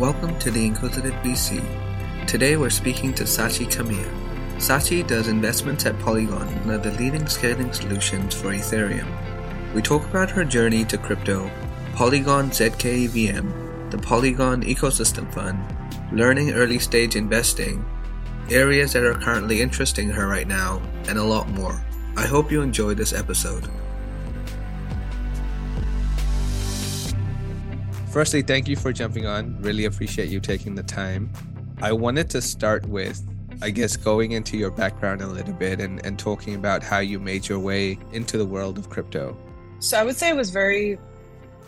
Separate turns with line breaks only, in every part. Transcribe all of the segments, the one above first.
Welcome to the Inquisitive VC. Today we're speaking to Sachi Kamiya. Sachi does investments at Polygon, one of the leading scaling solutions for Ethereum. We talk about her journey to crypto, Polygon ZKEVM, the Polygon Ecosystem Fund, learning early stage investing, areas that are currently interesting her right now, and a lot more. I hope you enjoy this episode. Firstly, thank you for jumping on. Really appreciate you taking the time. I wanted to start with, I guess, going into your background a little bit and, and talking about how you made your way into the world of crypto.
So I would say it was very,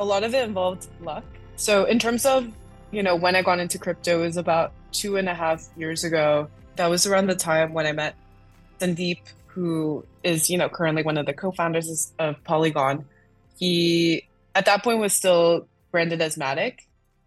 a lot of it involved luck. So in terms of, you know, when I got into crypto, it was about two and a half years ago. That was around the time when I met Sandeep, who is, you know, currently one of the co-founders of Polygon. He, at that point, was still branded as Matic.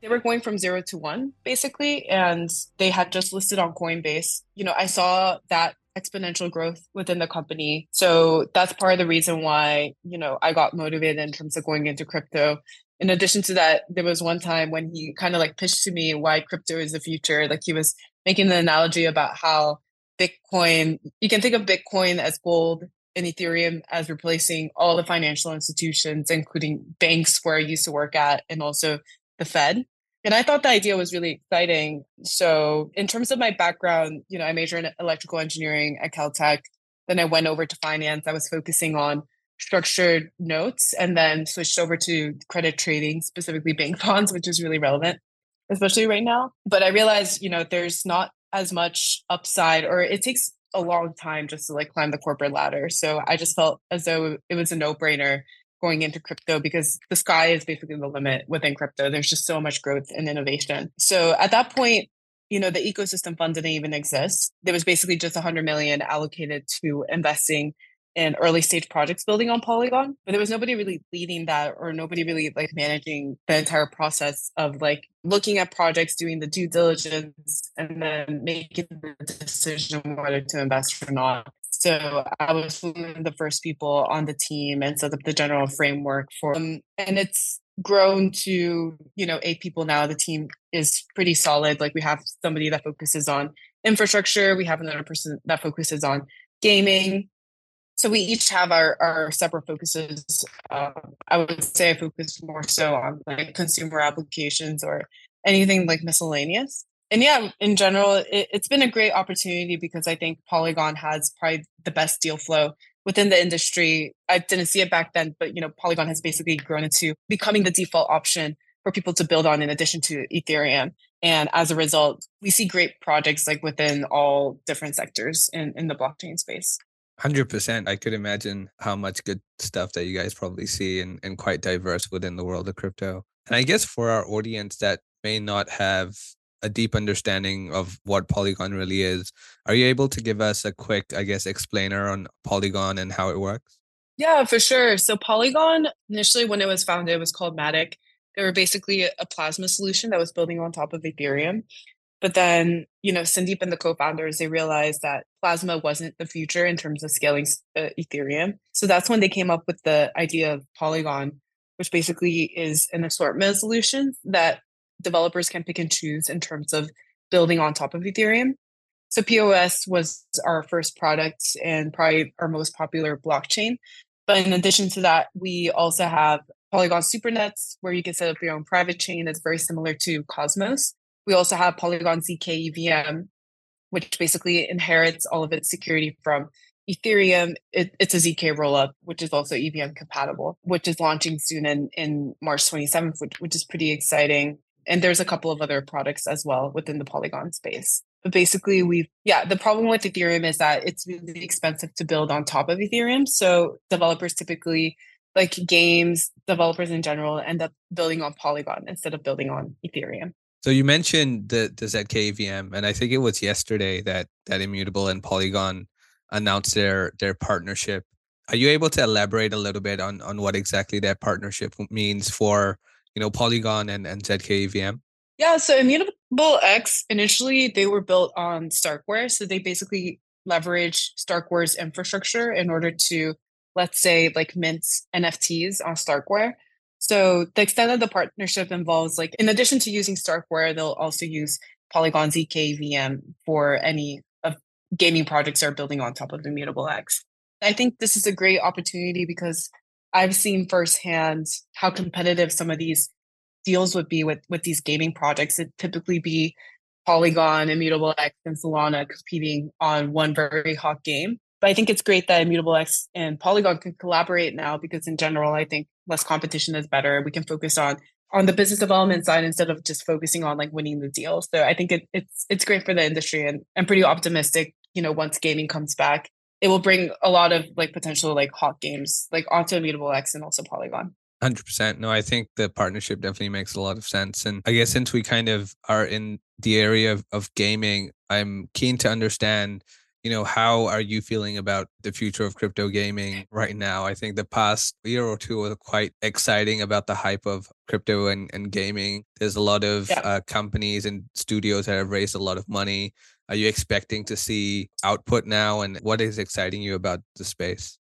They were going from zero to one, basically, and they had just listed on Coinbase. You know, I saw that exponential growth within the company. So that's part of the reason why, you know, I got motivated in terms of going into crypto. In addition to that, there was one time when he kind of like pitched to me why crypto is the future. Like he was making the analogy about how Bitcoin, you can think of Bitcoin as gold and Ethereum as replacing all the financial institutions, including banks where I used to work at, and also the Fed. And I thought the idea was really exciting. So, in terms of my background, you know, I majored in electrical engineering at Caltech. Then I went over to finance. I was focusing on structured notes and then switched over to credit trading, specifically bank bonds, which is really relevant, especially right now. But I realized, you know, there's not as much upside or it takes a long time just to like climb the corporate ladder. So I just felt as though it was a no brainer going into crypto because the sky is basically the limit within crypto. There's just so much growth and innovation. So at that point, you know, the ecosystem fund didn't even exist. There was basically just 100 million allocated to investing in early stage projects building on Polygon, but there was nobody really leading that or nobody really like managing the entire process of like looking at projects, doing the due diligence, and then making the decision whether to invest or not. So I was one of the first people on the team and set up the general framework for them. And it's grown to, you know, eight people now. The team is pretty solid. Like we have somebody that focuses on infrastructure. We have another person that focuses on gaming so we each have our, our separate focuses. Uh, I would say I focus more so on like consumer applications or anything like miscellaneous. And yeah, in general, it, it's been a great opportunity because I think Polygon has probably the best deal flow within the industry. I didn't see it back then, but you know, Polygon has basically grown into becoming the default option for people to build on in addition to Ethereum. And as a result, we see great projects like within all different sectors in, in the blockchain space.
100% i could imagine how much good stuff that you guys probably see and, and quite diverse within the world of crypto. And i guess for our audience that may not have a deep understanding of what polygon really is are you able to give us a quick i guess explainer on polygon and how it works?
Yeah for sure. So polygon initially when it was founded it was called matic. They were basically a plasma solution that was building on top of ethereum but then, you know, Sandeep and the co-founders, they realized that Plasma wasn't the future in terms of scaling uh, Ethereum. So that's when they came up with the idea of Polygon, which basically is an assortment of solutions that developers can pick and choose in terms of building on top of Ethereum. So POS was our first product and probably our most popular blockchain. But in addition to that, we also have Polygon Supernets, where you can set up your own private chain that's very similar to Cosmos. We also have Polygon ZK EVM, which basically inherits all of its security from Ethereum. It, it's a ZK rollup, which is also EVM compatible, which is launching soon in, in March 27th, which, which is pretty exciting. And there's a couple of other products as well within the Polygon space. But basically, we've, yeah, the problem with Ethereum is that it's really expensive to build on top of Ethereum. So developers typically, like games, developers in general, end up building on Polygon instead of building on Ethereum.
So you mentioned the the ZKVM, and I think it was yesterday that that Immutable and Polygon announced their their partnership. Are you able to elaborate a little bit on on what exactly that partnership means for you know Polygon and and ZKVM?
Yeah, so Immutable X initially they were built on Starkware, so they basically leverage Starkware's infrastructure in order to let's say like mint NFTs on Starkware. So the extent of the partnership involves like in addition to using Starkware, they'll also use Polygon ZK VM for any of gaming projects are building on top of Immutable X. I think this is a great opportunity because I've seen firsthand how competitive some of these deals would be with with these gaming projects. It typically be Polygon, Immutable X, and Solana competing on one very hot game. But I think it's great that Immutable X and Polygon can collaborate now because in general, I think less competition is better. We can focus on on the business development side instead of just focusing on like winning the deal. So I think it, it's it's great for the industry and I'm pretty optimistic, you know, once gaming comes back, it will bring a lot of like potential like hot games like onto Immutable X and also Polygon.
100% no i think the partnership definitely makes a lot of sense and i guess since we kind of are in the area of, of gaming i'm keen to understand you know how are you feeling about the future of crypto gaming right now i think the past year or two was quite exciting about the hype of crypto and, and gaming there's a lot of yeah. uh, companies and studios that have raised a lot of money are you expecting to see output now and what is exciting you about the space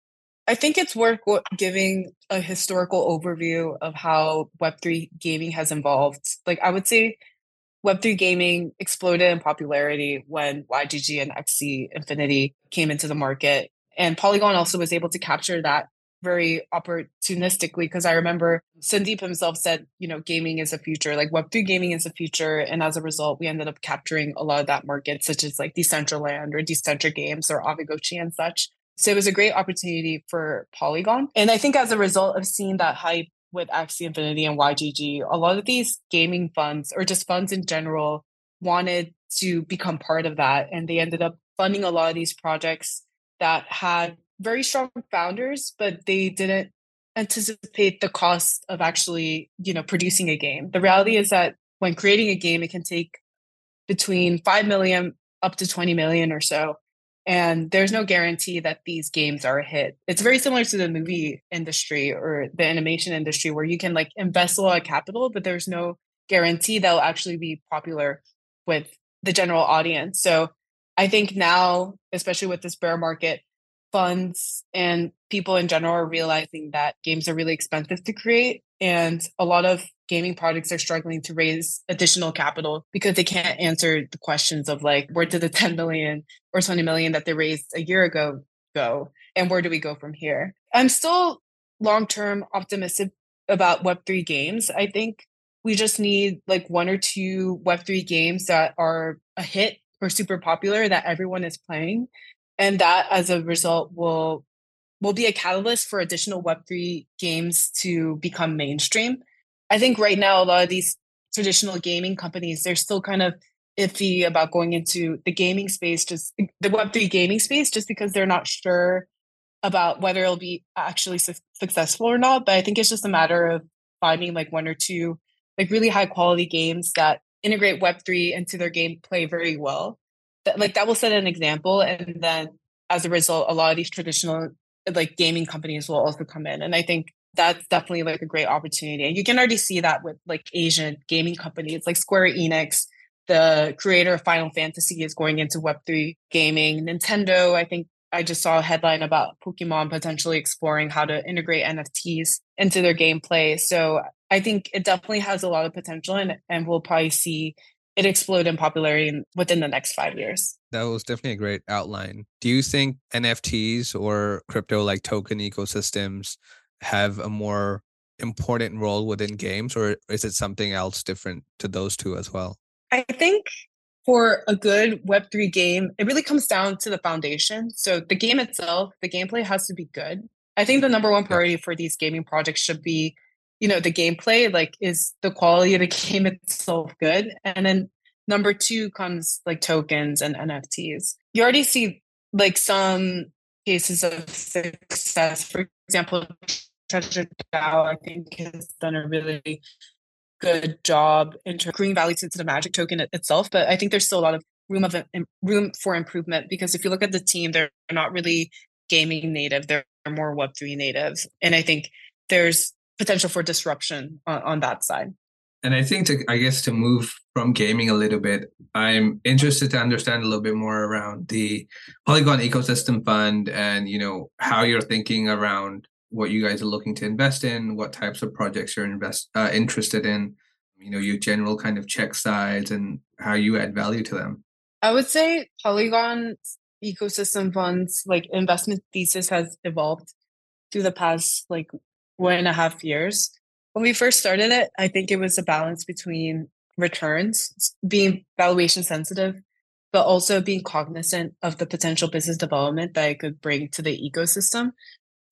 I think it's worth giving a historical overview of how Web3 gaming has evolved. Like, I would say Web3 gaming exploded in popularity when YGG and Axie Infinity came into the market. And Polygon also was able to capture that very opportunistically because I remember Sandeep himself said, you know, gaming is a future, like Web3 gaming is a future. And as a result, we ended up capturing a lot of that market, such as like Decentraland or Decentra Games or Aavegotchi and such. So it was a great opportunity for Polygon. And I think as a result of seeing that hype with Axie Infinity and YGG, a lot of these gaming funds or just funds in general wanted to become part of that. And they ended up funding a lot of these projects that had very strong founders, but they didn't anticipate the cost of actually, you know, producing a game. The reality is that when creating a game, it can take between 5 million up to 20 million or so and there's no guarantee that these games are a hit. It's very similar to the movie industry or the animation industry where you can like invest a lot of capital, but there's no guarantee they'll actually be popular with the general audience. So I think now, especially with this bear market, funds and people in general are realizing that games are really expensive to create and a lot of gaming projects are struggling to raise additional capital because they can't answer the questions of like where did the 10 million or 20 million that they raised a year ago go and where do we go from here? I'm still long term optimistic about web3 games. I think we just need like one or two web3 games that are a hit or super popular that everyone is playing and that as a result will will be a catalyst for additional web3 games to become mainstream. I think right now a lot of these traditional gaming companies they're still kind of iffy about going into the gaming space just the web3 gaming space just because they're not sure about whether it'll be actually su- successful or not. But i think it's just a matter of finding like one or two like really high quality games that integrate web3 into their gameplay very well that like that will set an example and then as a result a lot of these traditional like gaming companies will also come in and i think that's definitely like a great opportunity and you can already see that with like asian gaming companies like square enix the creator of final fantasy is going into web3 gaming nintendo i think i just saw a headline about pokemon potentially exploring how to integrate nfts into their gameplay so i think it definitely has a lot of potential and, and we'll probably see it explode in popularity in, within the next five years.
That was definitely a great outline. Do you think NFTs or crypto like token ecosystems have a more important role within games, or is it something else different to those two as well?
I think for a good Web3 game, it really comes down to the foundation. So the game itself, the gameplay has to be good. I think the number one priority for these gaming projects should be you know the gameplay like is the quality of the game itself good? And then number two comes like tokens and nfts you already see like some cases of success. For example treasure dao i think has done a really good job in bringing value since the magic token itself but i think there's still a lot of room of room for improvement because if you look at the team they're not really gaming native. They're more web3 native. And i think there's potential for disruption on, on that side.
And I think to, I guess to move from gaming a little bit, I'm interested to understand a little bit more around the Polygon Ecosystem Fund and, you know, how you're thinking around what you guys are looking to invest in, what types of projects you're invest uh, interested in, you know, your general kind of check size and how you add value to them?
I would say Polygon ecosystem funds like investment thesis has evolved through the past like one and a half years. When we first started it, I think it was a balance between returns, being valuation sensitive, but also being cognizant of the potential business development that it could bring to the ecosystem.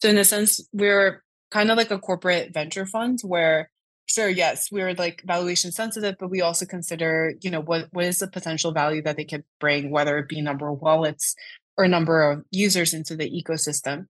So in a sense, we're kind of like a corporate venture fund where sure, yes, we're like valuation sensitive, but we also consider, you know, what what is the potential value that they could bring, whether it be number of wallets or number of users into the ecosystem.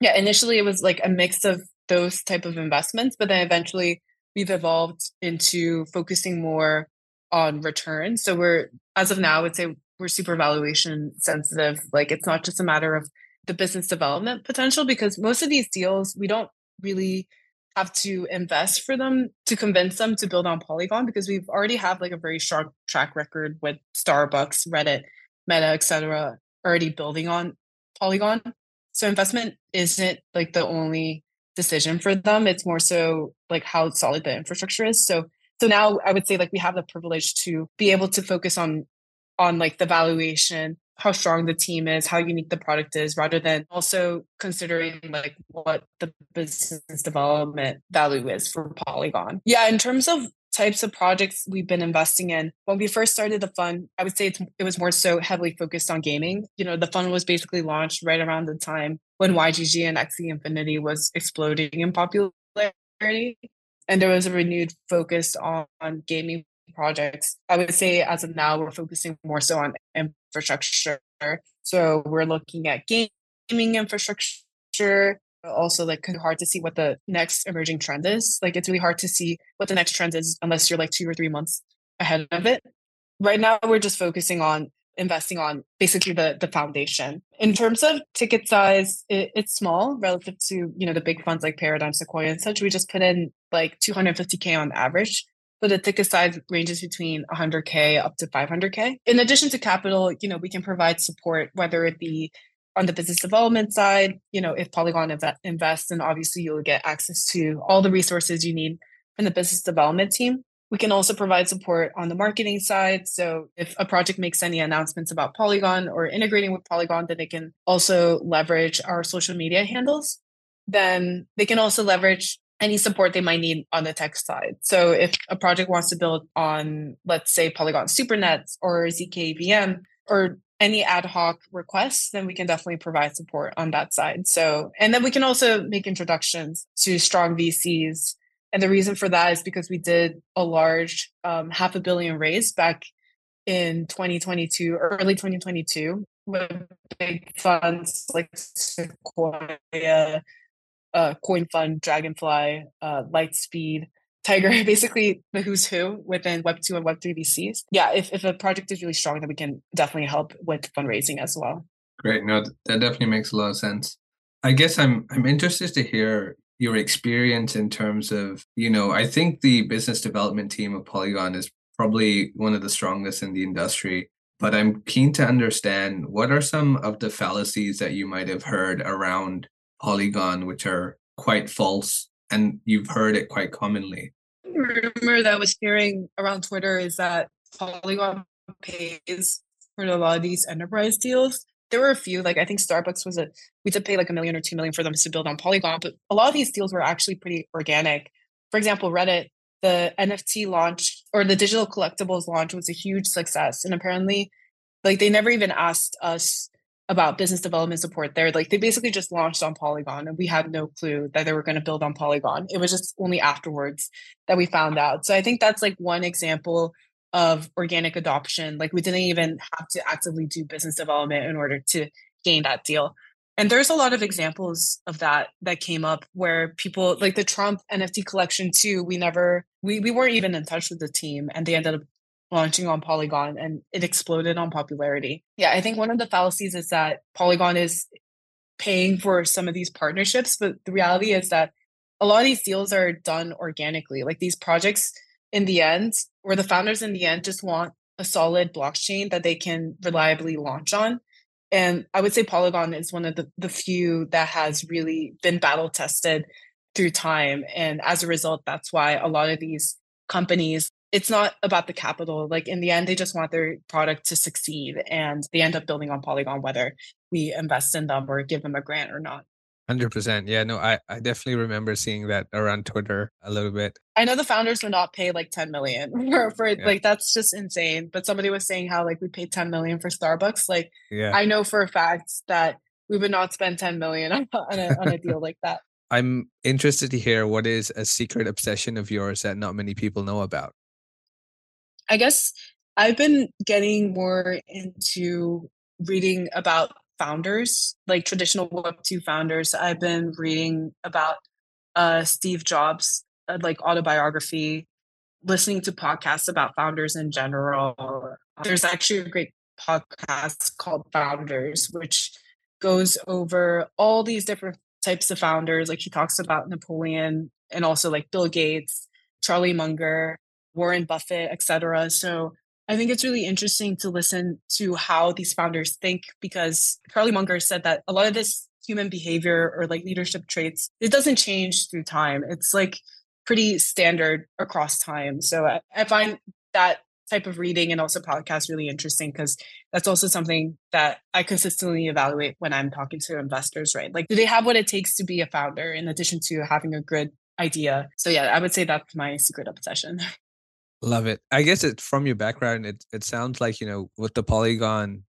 Yeah, initially it was like a mix of those type of investments, but then eventually we've evolved into focusing more on returns. So we're as of now, I would say we're super valuation sensitive. Like it's not just a matter of the business development potential because most of these deals we don't really have to invest for them to convince them to build on Polygon because we've already have like a very strong track record with Starbucks, Reddit, Meta, etc. already building on Polygon. So investment isn't like the only decision for them. It's more so like how solid the infrastructure is. So so now I would say like we have the privilege to be able to focus on on like the valuation how strong the team is, how unique the product is, rather than also considering like what the business development value is for Polygon. Yeah, in terms of types of projects we've been investing in. When we first started the fund, I would say it was more so heavily focused on gaming. You know, the fund was basically launched right around the time when YGG and Axie Infinity was exploding in popularity. And there was a renewed focus on, on gaming projects. I would say as of now, we're focusing more so on infrastructure. So we're looking at gaming infrastructure. Also, like kind of hard to see what the next emerging trend is. Like it's really hard to see what the next trend is unless you're like two or three months ahead of it. Right now, we're just focusing on investing on basically the the foundation. In terms of ticket size, it, it's small relative to you know the big funds like Paradigm, Sequoia, and such. We just put in like 250k on average but the ticket size ranges between 100k up to 500k. In addition to capital, you know, we can provide support whether it be on the business development side, you know, if Polygon inv- invests, then obviously you'll get access to all the resources you need from the business development team. We can also provide support on the marketing side. So if a project makes any announcements about Polygon or integrating with Polygon, then they can also leverage our social media handles. Then they can also leverage any support they might need on the tech side. So if a project wants to build on, let's say, Polygon SuperNets or zkVM or any ad hoc requests, then we can definitely provide support on that side. So, and then we can also make introductions to strong VCs. And the reason for that is because we did a large um, half a billion raise back in 2022, early 2022, with big funds like Sequoia, uh, Coin Fund, Dragonfly, uh, Lightspeed, Tiger, basically the who's who within Web2 and Web3 VCs. Yeah, if, if a project is really strong, then we can definitely help with fundraising as well.
Great. No, that definitely makes a lot of sense. I guess I'm I'm interested to hear your experience in terms of, you know, I think the business development team of Polygon is probably one of the strongest in the industry. But I'm keen to understand what are some of the fallacies that you might have heard around Polygon, which are quite false, and you've heard it quite commonly.
Rumor that I was hearing around Twitter is that Polygon pays for a lot of these enterprise deals. There were a few, like I think Starbucks was a we did pay like a million or two million for them to build on Polygon, but a lot of these deals were actually pretty organic. For example, Reddit, the NFT launch or the digital collectibles launch was a huge success, and apparently, like they never even asked us about business development support there. Like they basically just launched on Polygon and we had no clue that they were going to build on Polygon. It was just only afterwards that we found out. So I think that's like one example of organic adoption. Like we didn't even have to actively do business development in order to gain that deal. And there's a lot of examples of that that came up where people like the Trump NFT collection too. We never we we weren't even in touch with the team and they ended up launching on Polygon and it exploded on popularity. Yeah, I think one of the fallacies is that Polygon is paying for some of these partnerships, but the reality is that a lot of these deals are done organically. Like these projects in the end, or the founders in the end just want a solid blockchain that they can reliably launch on. And I would say Polygon is one of the, the few that has really been battle tested through time. And as a result, that's why a lot of these companies, it's not about the capital. Like in the end, they just want their product to succeed and they end up building on Polygon, whether we invest in them or give them a grant or not.
Hundred percent. Yeah, no, I, I definitely remember seeing that around Twitter a little bit.
I know the founders would not pay like 10 million for, for yeah. like that's just insane. But somebody was saying how like we paid 10 million for Starbucks. Like yeah. I know for a fact that we would not spend 10 million on a, on a deal like that.
I'm interested to hear what is a secret obsession of yours that not many people know about.
I guess I've been getting more into reading about founders, like traditional Web2 founders. I've been reading about uh, Steve Jobs, uh, like autobiography, listening to podcasts about founders in general. There's actually a great podcast called Founders, which goes over all these different types of founders. Like he talks about Napoleon and also like Bill Gates, Charlie Munger, Warren Buffett, etc. So I think it's really interesting to listen to how these founders think because Charlie Munger said that a lot of this human behavior or like leadership traits, it doesn't change through time. It's like pretty standard across time. So I, I find that type of reading and also podcast really interesting because that's also something that I consistently evaluate when I'm talking to investors, right? Like, do they have what it takes to be a founder in addition to having a good idea? So, yeah, I would say that's my secret obsession.
Love it. I guess it from your background, it it sounds like you know with the Polygon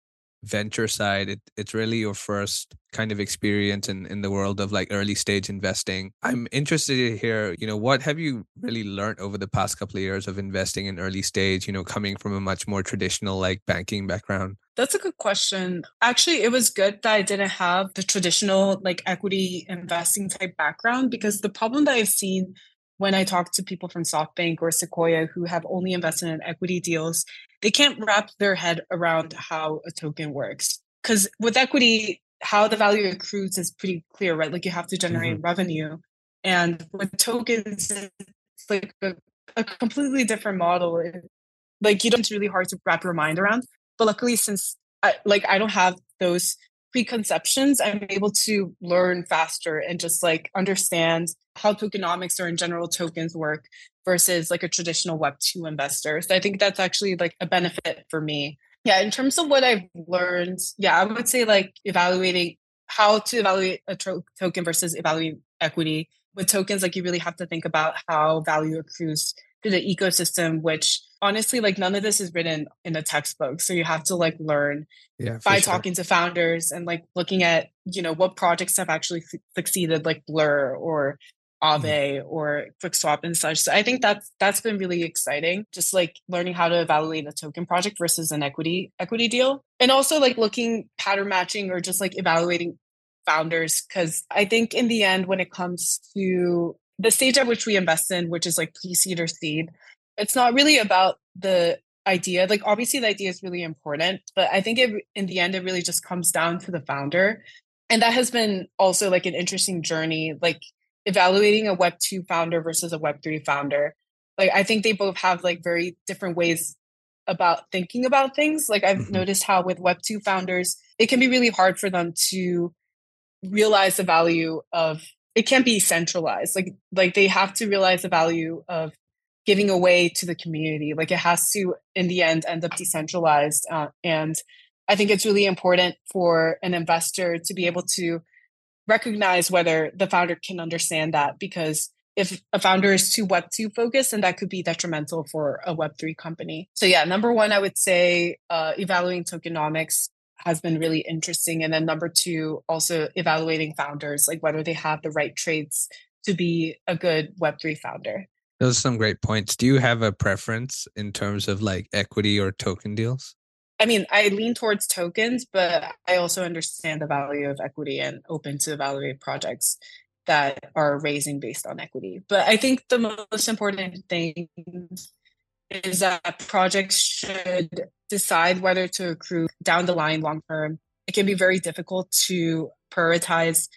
venture side it, it's really your first kind of experience in, in the world of like early stage investing. I'm interested to hear you know what have you really learned over the past couple of years of investing in early stage you know coming from a much more traditional like banking background?
That's a good question. Actually it was good that i didn't have the traditional like equity investing type background because the problem that i've seen when I talk to people from SoftBank or Sequoia who have only invested in equity deals, they can't wrap their head around how a token works. Because with equity, how the value accrues is pretty clear, right? Like you have to generate mm-hmm. revenue. And with tokens, it's like a, a completely different model. Like you don't, it's really hard to wrap your mind around. But luckily, since I, like I don't have those preconceptions, I'm able to learn faster and just like understand how tokenomics or in general tokens work versus like a traditional web 2 investor. So i think that's actually like a benefit for me. Yeah in terms of what i've learned yeah i would say like evaluating how to evaluate a token versus evaluating equity. With tokens like you really have to think about how value accrues to the ecosystem which honestly like none of this is written in a textbook so you have to like learn yeah, by sure. talking to founders and like looking at you know what projects have actually succeeded like blur or Mm-hmm. Aave or QuickSwap and such. So I think that's that's been really exciting. Just like learning how to evaluate a token project versus an equity equity deal. And also like looking pattern matching or just like evaluating founders. Cause I think in the end, when it comes to the stage at which we invest in, which is like pre-seed or seed, it's not really about the idea. Like obviously the idea is really important, but I think it in the end it really just comes down to the founder. And that has been also like an interesting journey. Like evaluating a web 2 founder versus a web 3 founder like i think they both have like very different ways about thinking about things like i've mm-hmm. noticed how with web 2 founders it can be really hard for them to realize the value of it can't be centralized like like they have to realize the value of giving away to the community. Like it has to in the end end up decentralized uh, and i think it's really important for an investor to be able to recognize whether the founder can understand that because if a founder is too web 2 focused then that could be detrimental for a web 3 company. So yeah number one i would say uh, evaluating tokenomics has been really interesting and then number two also evaluating founders like whether they have the right traits to be a good web3 founder
those are some great points do you have a preference in terms of like equity or token deals
I mean, I lean towards tokens, but I also understand the value of equity and open to evaluate projects that are raising based on equity. But I think the most important thing is that projects should decide whether to accrue down the line long term. It can be very difficult to prioritize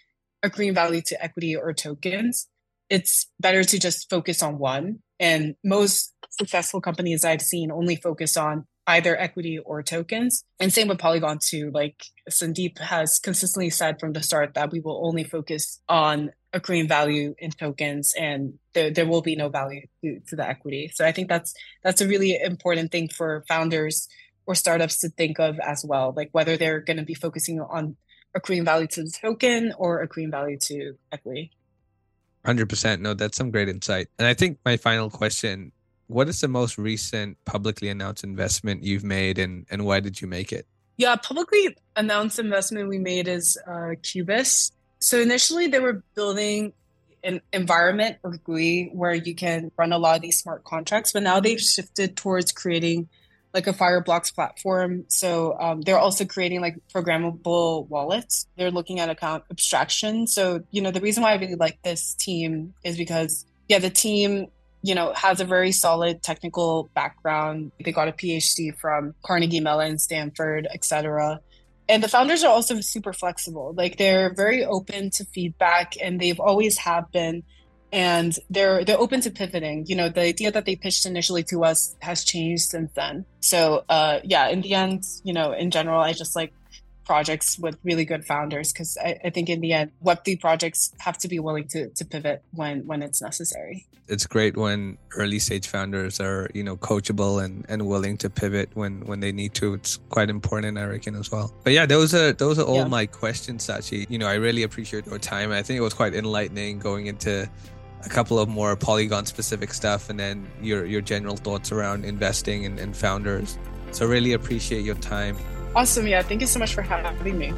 agreeing value to equity or tokens. It's better to just focus on one. And most successful companies I've seen only focus on either equity or tokens. And same with Polygon too. Like Sandeep has consistently said from the start that we will only focus on accruing value in tokens and there, there will be no value to, to the equity. So I think that's that's a really important thing for founders or startups to think of as well, like whether they're going to be focusing on accruing value to the token or accruing value to equity.
100%. No, that's some great insight. And I think my final question what is the most recent publicly announced investment you've made and, and why did you make it?
Yeah, publicly announced investment we made is uh, Cubist. So initially they were building an environment or GUI where you can run a lot of these smart contracts, but now they've shifted towards creating like a Fireblocks platform. So um, they're also creating like programmable wallets. They're looking at account abstraction. So, you know, the reason why I really like this team is because, yeah, the team, you know, has a very solid technical background. They got a PhD from Carnegie Mellon, Stanford, etc. And the founders are also super flexible. Like they're very open to feedback and they've always have been and they're they're open to pivoting. You know the idea that they pitched initially to us has changed since then. So uh yeah in the end you know in general i just like projects with really good founders because I, I, think in the end web3 projects have to be willing to, to pivot when when it's necessary.
It's great when early stage founders are you know coachable and and willing to pivot when when they need to. It's quite important i reckon as well. But yeah those are those are all yeah. my questions sachi. You know i really appreciate your time. I think it was quite enlightening going into a couple of more Polygon specific stuff and then your your general thoughts around investing and, and founders. So really appreciate your time.
Awesome. Yeah. Thank you so much for having me.